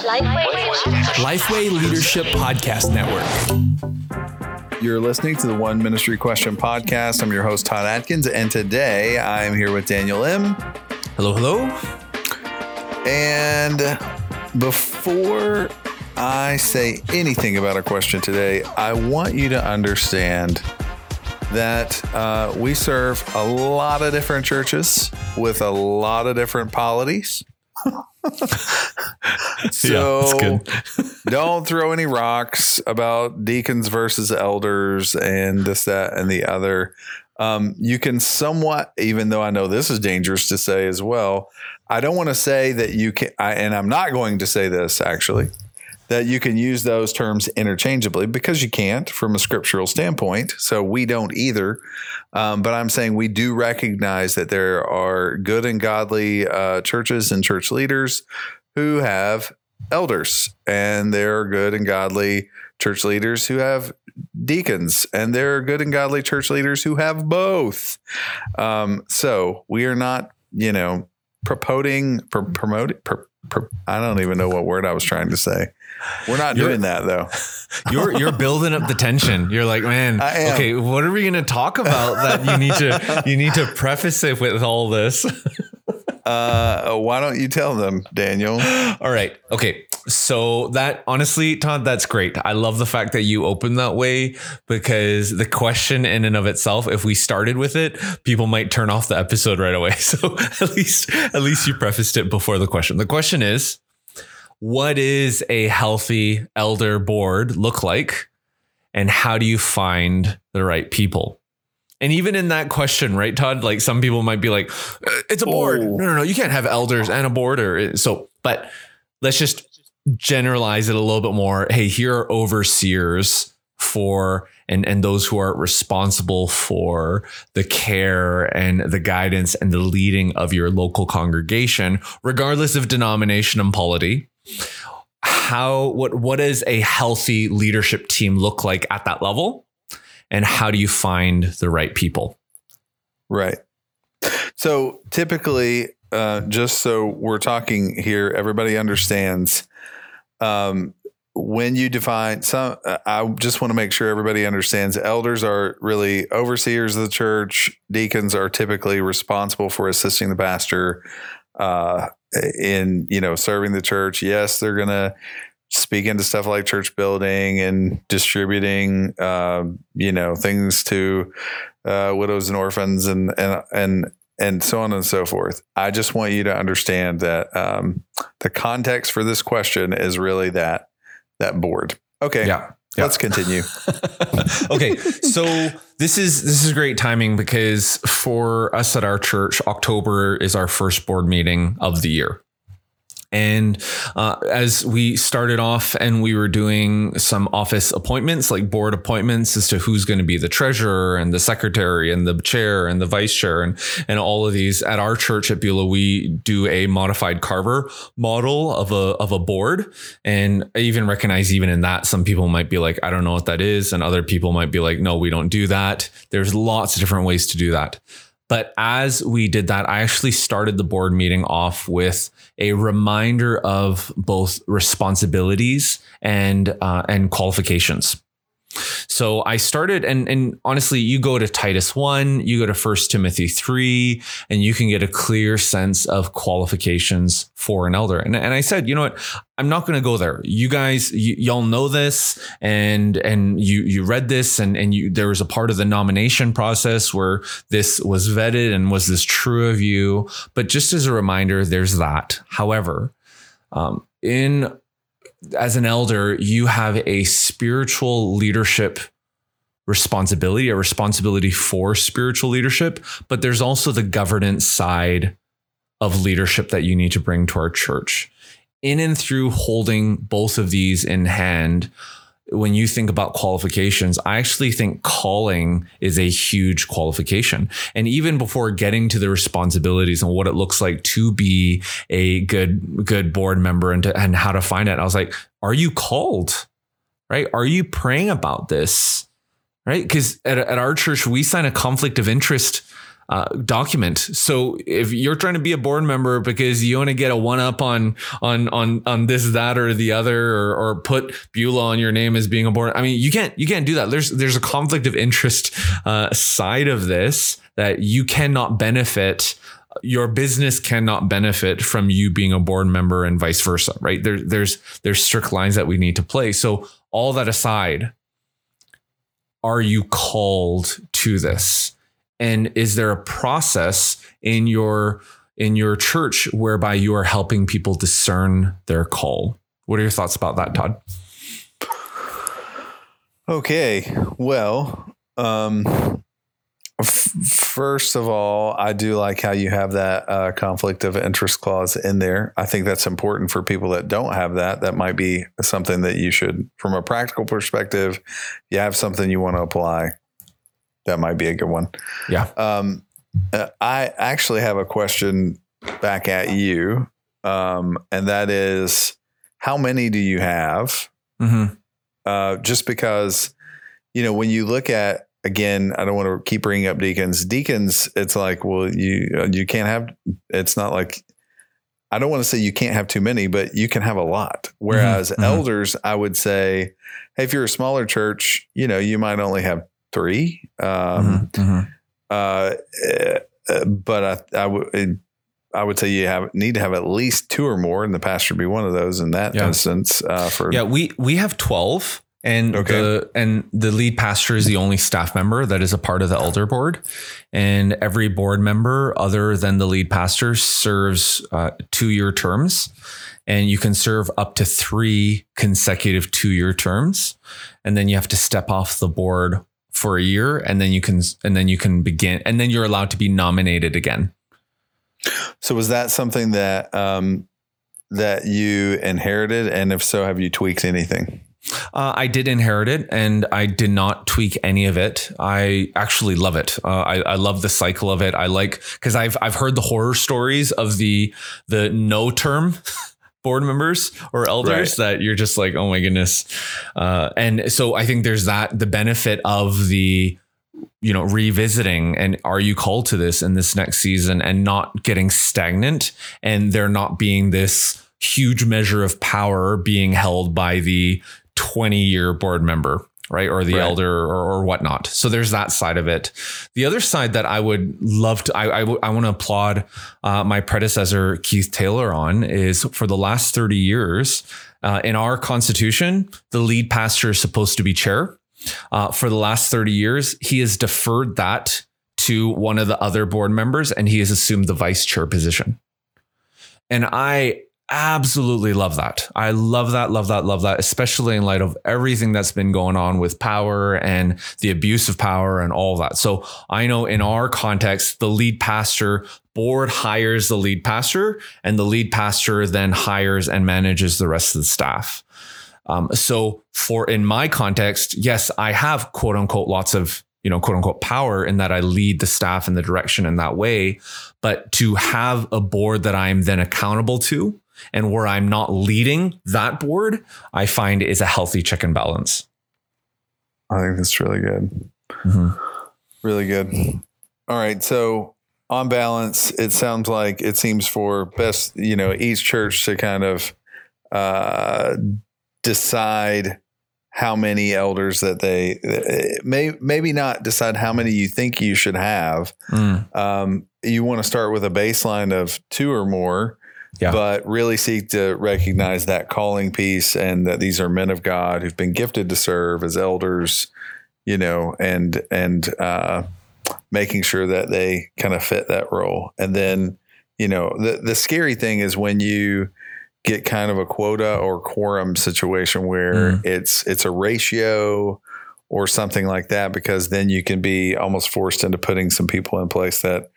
Lifeway Leadership Podcast Network. You're listening to the One Ministry Question podcast. I'm your host, Todd Adkins, and today I'm here with Daniel Im. Hello, hello. And before I say anything about our question today, I want you to understand that uh, we serve a lot of different churches with a lot of different polities. so don't throw any rocks about deacons versus elders and this, that, and the other. Um, you can somewhat, even though I know this is dangerous to say as well, I don't want to say that you can, I, and I'm not going to say this actually, that you can use those terms interchangeably because you can't from a scriptural standpoint. So we don't either. Um, but I'm saying we do recognize that there are good and godly uh, churches and church leaders who have elders, and there are good and godly church leaders who have deacons, and there are good and godly church leaders who have both. Um, so we are not, you know, promoting, pr- promoting, pr- I don't even know what word I was trying to say. We're not you're, doing that though. You're you're building up the tension. You're like, man, okay, what are we going to talk about that you need to you need to preface it with all this? uh, why don't you tell them, Daniel? All right. Okay. So that honestly, Todd, that's great. I love the fact that you open that way because the question in and of itself, if we started with it, people might turn off the episode right away. So at least at least you prefaced it before the question. The question is what is a healthy elder board look like? And how do you find the right people? And even in that question, right, Todd, like some people might be like, uh, it's a board. Oh. No, no, no, you can't have elders and a board or so, but let's just generalize it a little bit more. Hey, here are overseers for and and those who are responsible for the care and the guidance and the leading of your local congregation regardless of denomination and polity. How what what does a healthy leadership team look like at that level? And how do you find the right people? Right. So typically uh, just so we're talking here everybody understands um, when you define some uh, i just want to make sure everybody understands elders are really overseers of the church. Deacons are typically responsible for assisting the pastor uh, in you know serving the church. Yes they're gonna speak into stuff like church building and distributing uh, you know things to uh, widows and orphans and and and and so on and so forth i just want you to understand that um, the context for this question is really that that board okay yeah yeah. Let's continue. okay, so this is this is great timing because for us at our church, October is our first board meeting of the year. And uh, as we started off and we were doing some office appointments, like board appointments as to who's going to be the treasurer and the secretary and the chair and the vice chair and, and all of these at our church at Beulah, we do a modified Carver model of a, of a board. And I even recognize even in that, some people might be like, I don't know what that is. And other people might be like, no, we don't do that. There's lots of different ways to do that. But as we did that, I actually started the board meeting off with a reminder of both responsibilities and uh, and qualifications. So I started, and and honestly, you go to Titus one, you go to First Timothy three, and you can get a clear sense of qualifications for an elder. And and I said, you know what, I'm not going to go there. You guys, y- y'all know this, and and you you read this, and and you there was a part of the nomination process where this was vetted, and was this true of you? But just as a reminder, there's that. However, um, in as an elder, you have a spiritual leadership responsibility, a responsibility for spiritual leadership, but there's also the governance side of leadership that you need to bring to our church. In and through holding both of these in hand, when you think about qualifications, I actually think calling is a huge qualification. And even before getting to the responsibilities and what it looks like to be a good, good board member and, to, and how to find it, I was like, are you called? Right? Are you praying about this? Right? Because at, at our church, we sign a conflict of interest uh, document. So if you're trying to be a board member because you want to get a one up on on on on this, that, or the other, or, or put Beulah on your name as being a board, I mean, you can't you can't do that. There's there's a conflict of interest uh, side of this that you cannot benefit your business cannot benefit from you being a board member and vice versa, right? There, there's there's strict lines that we need to play. So all that aside, are you called to this? And is there a process in your in your church whereby you are helping people discern their call? What are your thoughts about that, Todd? Okay. Well, um, First of all, I do like how you have that uh, conflict of interest clause in there. I think that's important for people that don't have that. That might be something that you should, from a practical perspective, you have something you want to apply. That might be a good one. Yeah. Um, uh, I actually have a question back at you, um, and that is, how many do you have? Mm-hmm. Uh, just because, you know, when you look at again, I don't want to keep bringing up deacons. Deacons, it's like, well, you uh, you can't have. It's not like I don't want to say you can't have too many, but you can have a lot. Whereas mm-hmm. mm-hmm. elders, I would say, hey, if you're a smaller church, you know, you might only have three. Um, mm-hmm. mm-hmm. Uh, uh, but I, I would. I would say you have need to have at least two or more, and the pastor be one of those in that yeah. instance. Uh, for yeah, we we have twelve, and okay. the and the lead pastor is the only staff member that is a part of the elder board, and every board member other than the lead pastor serves uh, two year terms, and you can serve up to three consecutive two year terms, and then you have to step off the board for a year, and then you can and then you can begin, and then you're allowed to be nominated again. So was that something that um, that you inherited, and if so, have you tweaked anything? Uh, I did inherit it and I did not tweak any of it. I actually love it. Uh, I, I, love the cycle of it. I like because I've I've heard the horror stories of the the no term board members or elders right. that you're just like oh my goodness. Uh, and so I think there's that the benefit of the you know revisiting and are you called to this in this next season and not getting stagnant and there not being this huge measure of power being held by the 20 year board member right? Or the right. elder or, or, whatnot. So there's that side of it. The other side that i would love to i, I, w- I want to applaud uh, my predecessor keith taylor on is for the last 30 years uh, in our constitution the lead pastor is supposed to be chair. Uh, for the last 30 years he has deferred that to one of the other board members and he has assumed the vice chair position. And i absolutely love that. I love that, love that, love that, especially in light of everything that's been going on with power and the abuse of power and all that. So I know in our context, the lead pastor board hires the lead pastor and the lead pastor then hires and manages the rest of the staff. Um, so for in my context, yes, I have quote unquote lots of you know, quote unquote power in that I lead the staff in the direction in that way. But to have a board that I'm then accountable to and where I'm not leading that board, I find is a healthy check and balance. I think that's really good. Mm-hmm. Really good. All right. So, on balance, it sounds like it seems for best, you know, each church to kind of uh, decide how many elders that they may maybe not decide how many you think you should have. Mm. Um, you want to start with a baseline of two or more yeah. but really seek to recognize that calling piece and that these are men of God who've been gifted to serve as elders, you know, and and uh, making sure that they kind of fit that role. And then, you know, the the scary thing is when you get kind of a quota or quorum situation where mm. it's it's a ratio or something like that because then you can be almost forced into putting some people in place that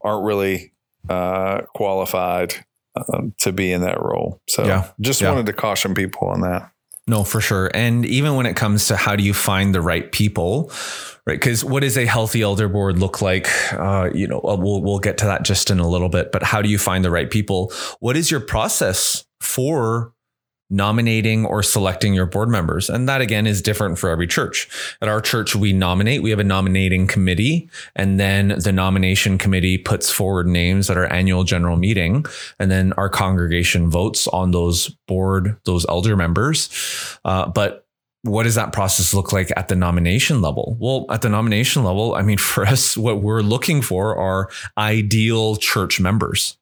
aren't really uh, qualified um, to be in that role. So yeah. just yeah. wanted to caution people on that. No, for sure. And even when it comes to how do you find the right people, right? Because what does a healthy elder board look like? Uh, you know, we'll we'll get to that just in a little bit. But how do you find the right people? What is your process for nominating or selecting your board members. And that again is different for every church. At our church, we nominate, we have a nominating committee, and then the nomination committee puts forward names at our annual general meeting. And then our congregation votes on those board, those elder members. Uh, but what does that process look like at the nomination level? Well, at the nomination level, I mean, for us, what we're looking for are ideal church members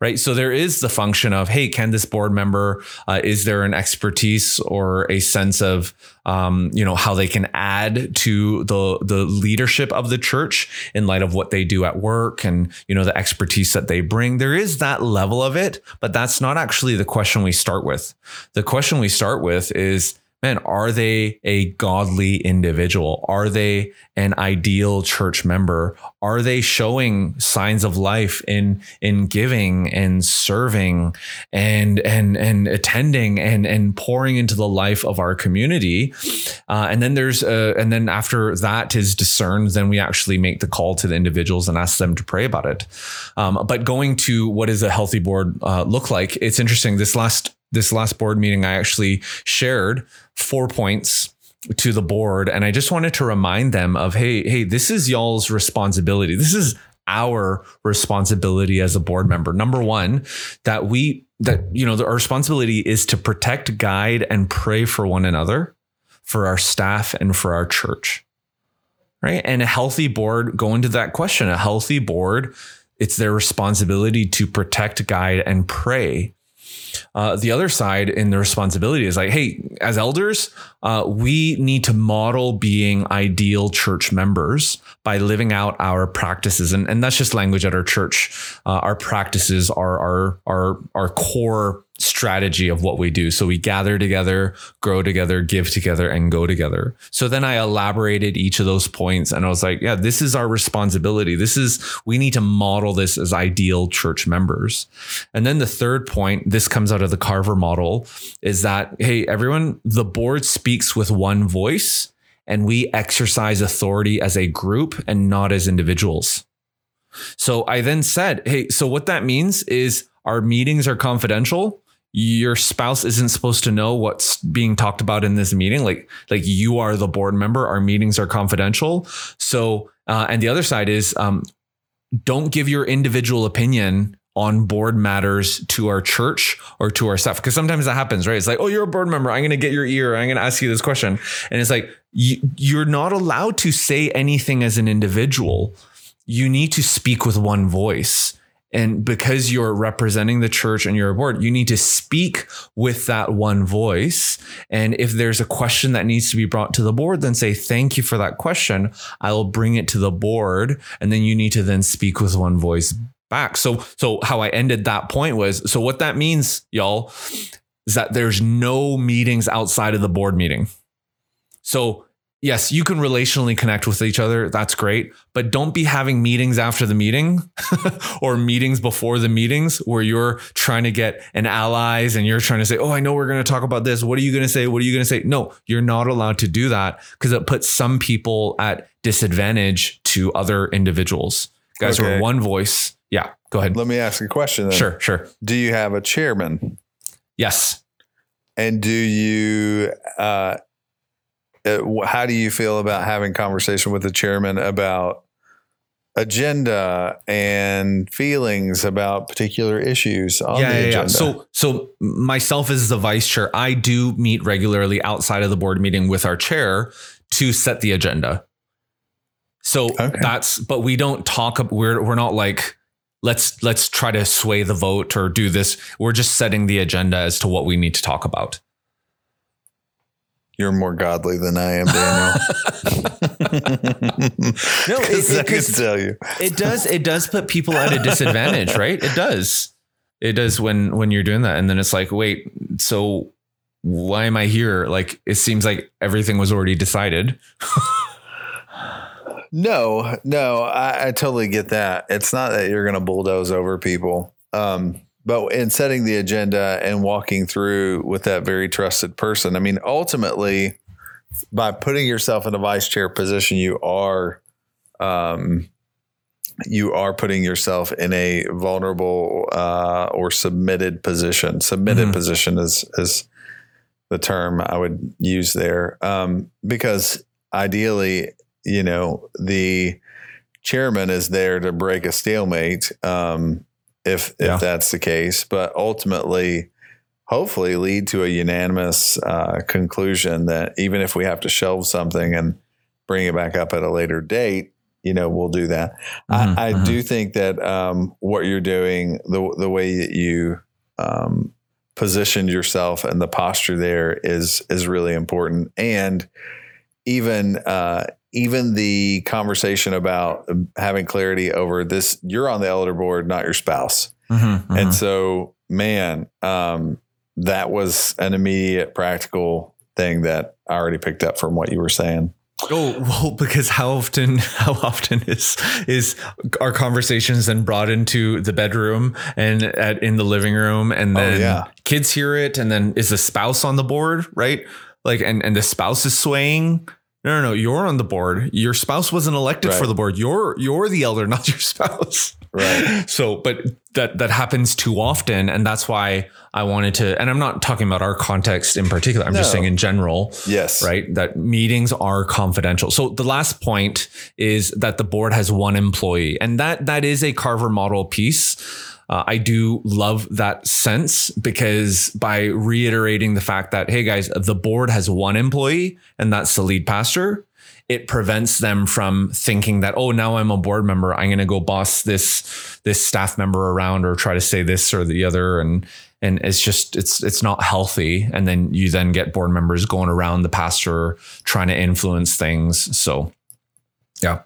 right? So there is the function of, hey, can this board member, uh, is there an expertise or a sense of, um, you know, how they can add to the the leadership of the church in light of what they do at work and you know the expertise that they bring. There is that level of it, but that's not actually the question we start with. The question we start with is man, are they a godly individual? Are they an ideal church member? Are they showing signs of life in in giving and serving and and and attending and and pouring into the life of our community? Uh, and then there's uh, and then after that is discerned, then we actually make the call to the individuals and ask them to pray about it. Um, but going to what does a healthy board uh, look like? It's interesting. This last this last board meeting, I actually shared four points to the board. And I just wanted to remind them of, hey, hey, this is y'all's responsibility. This is our responsibility as a board member. Number one, that we that you know our responsibility is to protect, guide, and pray for one another, for our staff, and for our church. Right. And a healthy board, go into that question. A healthy board, it's their responsibility to protect, guide, and pray uh, the other side in the responsibility is like, hey, as elders, uh, we need to model being ideal church members by living out our practices, and, and that's just language at our church. Uh, our practices are our our our core strategy of what we do. So we gather together, grow together, give together, and go together. So then I elaborated each of those points and I was like, yeah, this is our responsibility. This is, we need to model this as ideal church members. And then the third point, this comes out of the Carver model, is that, hey, everyone, the board speaks with one voice and we exercise authority as a group and not as individuals. So I then said, hey, so what that means is our meetings are confidential your spouse isn't supposed to know what's being talked about in this meeting. Like like you are the board member. Our meetings are confidential. So uh, and the other side is um, don't give your individual opinion on board matters to our church or to our staff. Because sometimes that happens right? It's like oh you're a board member. I'm going to get your ear. I'm going to ask you this question. And it's like you, you're not allowed to say anything as an individual. You need to speak with one voice and because you're representing the church and you're a board, you need to speak with that one voice. And if there's a question that needs to be brought to the board, then say, Thank you for that question. I will bring it to the board. And then you need to then speak with one voice back. So, so how I ended that point was so what that means, y'all, is that there's no meetings outside of the board meeting. So yes, you can relationally connect with each other. That's great. But don't be having meetings after the meeting or meetings before the meetings where you're trying to get an allies and you're trying to say, Oh, I know we're going to talk about this. What are you going to say? What are you going to say? No, you're not allowed to do that because it puts some people at disadvantage to other individuals. Guys okay. are one voice. Yeah, go ahead. Let me ask a question. Then. Sure, sure. Do you have a chairman? Yes. And do you uh, Uh, how do you feel about having conversation with the chairman about agenda and feelings about particular issues on yeah, the yeah, agenda. Yeah. So so myself as the vice chair, I do meet regularly outside of the board meeting with our chair to set the agenda. So okay. that's but we don't talk we're we're not like let's let's try to sway the vote or do this. We're just setting the agenda as to what we need to talk about. You're more godly than I am, Daniel. no, it, I can tell you, it does. It does put people at a disadvantage, right? It does. It does when when you're doing that, and then it's like, wait, so why am I here? Like, it seems like everything was already decided. no, no, I, I, totally get that. It's not that you're going to bulldoze over people. Um, but in setting the agenda and walking through with that very trusted person, I mean, ultimately, by putting yourself in a vice chair position, you are, um, you are putting yourself in a vulnerable uh, or submitted position. Submitted mm-hmm. position is is the term I would use there, um, because ideally, you know, the chairman is there to break a stalemate, um, if if Yeah. that's the case, but ultimately, hopefully, lead to a unanimous uh, conclusion that even if we have to shelve something and bring it back up at a later date, you know, we'll do that. Mhm, I, I mhm. do think that um, what you're doing, the the way that you um, positioned yourself and the posture there is is really important, and even uh, even the conversation about having clarity over this. You're on the elder board, not your spouse, Mhm, mhm. and so man, um, that was an immediate practical thing that I already picked up from what you were saying. Oh well, because how often how often is is our conversations then brought into the bedroom and at in the living room and Oh, then yeah. kids hear it and then is the spouse on the board right like and and the spouse is swaying no no no you're on the board your spouse wasn't elected for the board you're you're the elder not your spouse Right. so but that that happens too often and that's why I wanted to and I'm not talking about our context in particular I'm just saying in general Yes. right? That meetings are confidential. So the last point is that the board has one employee, and that that is a Carver model piece. Uh, I do love that sense because by reiterating the fact that hey guys, the board has one employee, and that's the lead pastor. It prevents them from thinking that oh now I'm a board member. I'm going to go boss this this staff member around or try to say this or the other. And and it's just it's it's not healthy. And then you then get board members going around the pastor trying to influence things. So yeah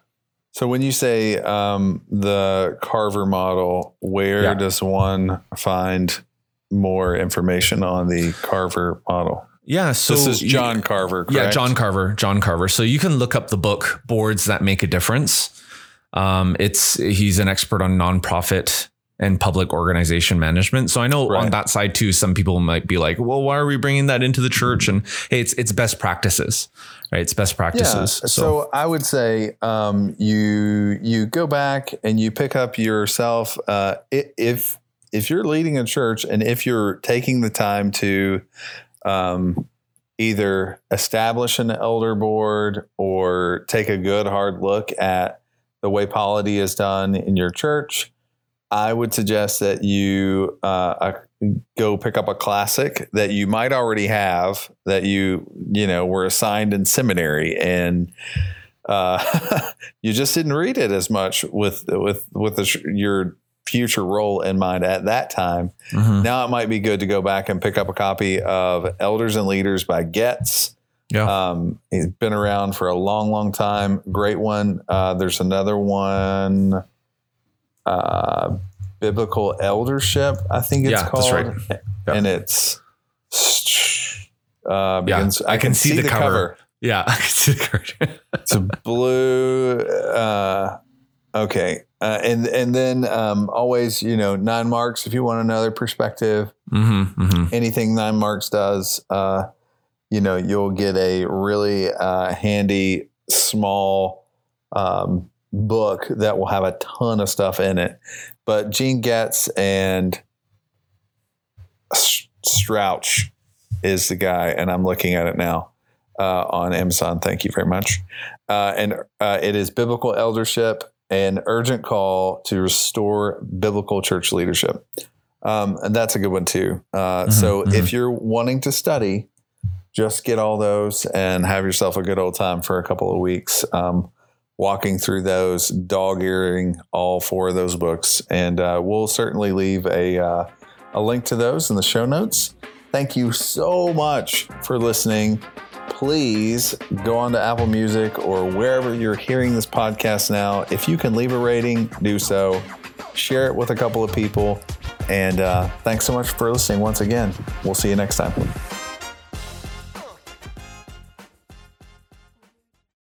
So when you say um, the Carver model, where Yeah. does one find more information on the Carver model? yeah so this is John Carver, correct? yeah john carver john carver so you can look up the book boards that make a difference um it's he's an expert on nonprofit and public organization management. So i know on that side too some people might be like well why are we bringing that into the church? And hey it's it's best practices right? It's best Yeah. practices So, I would say um, you you go back and you pick up yourself uh, if if you're leading a church and if you're taking the time to um, either establish an elder board or take a good hard look at the way polity is done in your church, I would suggest that you uh, uh, go pick up a classic that you might already have that you you know were assigned in seminary and uh, you just didn't read it as much with with with the, your future role in mind at that time. Mhm. Now it might be good to go back and pick up a copy of Elders and Leaders by Getz. yeah Um, he's been around for a long, long time. Great one. Uh, there's another one, uh, Biblical Eldership, I think it's Yeah, that's called. right. Yeah. And it's, uh, begins, I can see the cover. yeah I can see the card. It's a blue. Uh, okay. Uh, and and then um, always, you know, nine marks. If you want another perspective, hmm hmm anything nine marks does, uh, you know, you'll get a really uh, handy small um, book that will have a ton of stuff in it. But Gene Getz and Strauch is the guy, and I'm looking at it now uh, on Amazon. Thank you very much. Uh, and uh, it is Biblical Eldership, an urgent call to restore biblical church leadership. Um, and that's a good one too. Uh, Mhm, so mhm. if you're wanting to study, just get all those and have yourself a good old time for a couple of weeks. Um, walking through those, dog earing all four of those books, and uh, we'll certainly leave a uh, a link to those in the show notes. Thank you so much for listening. Please go on to Apple Music or wherever you're hearing this podcast now. If you can leave a rating, do so. Share it with a couple of people. And uh, thanks so much for listening once again. We'll see you next time.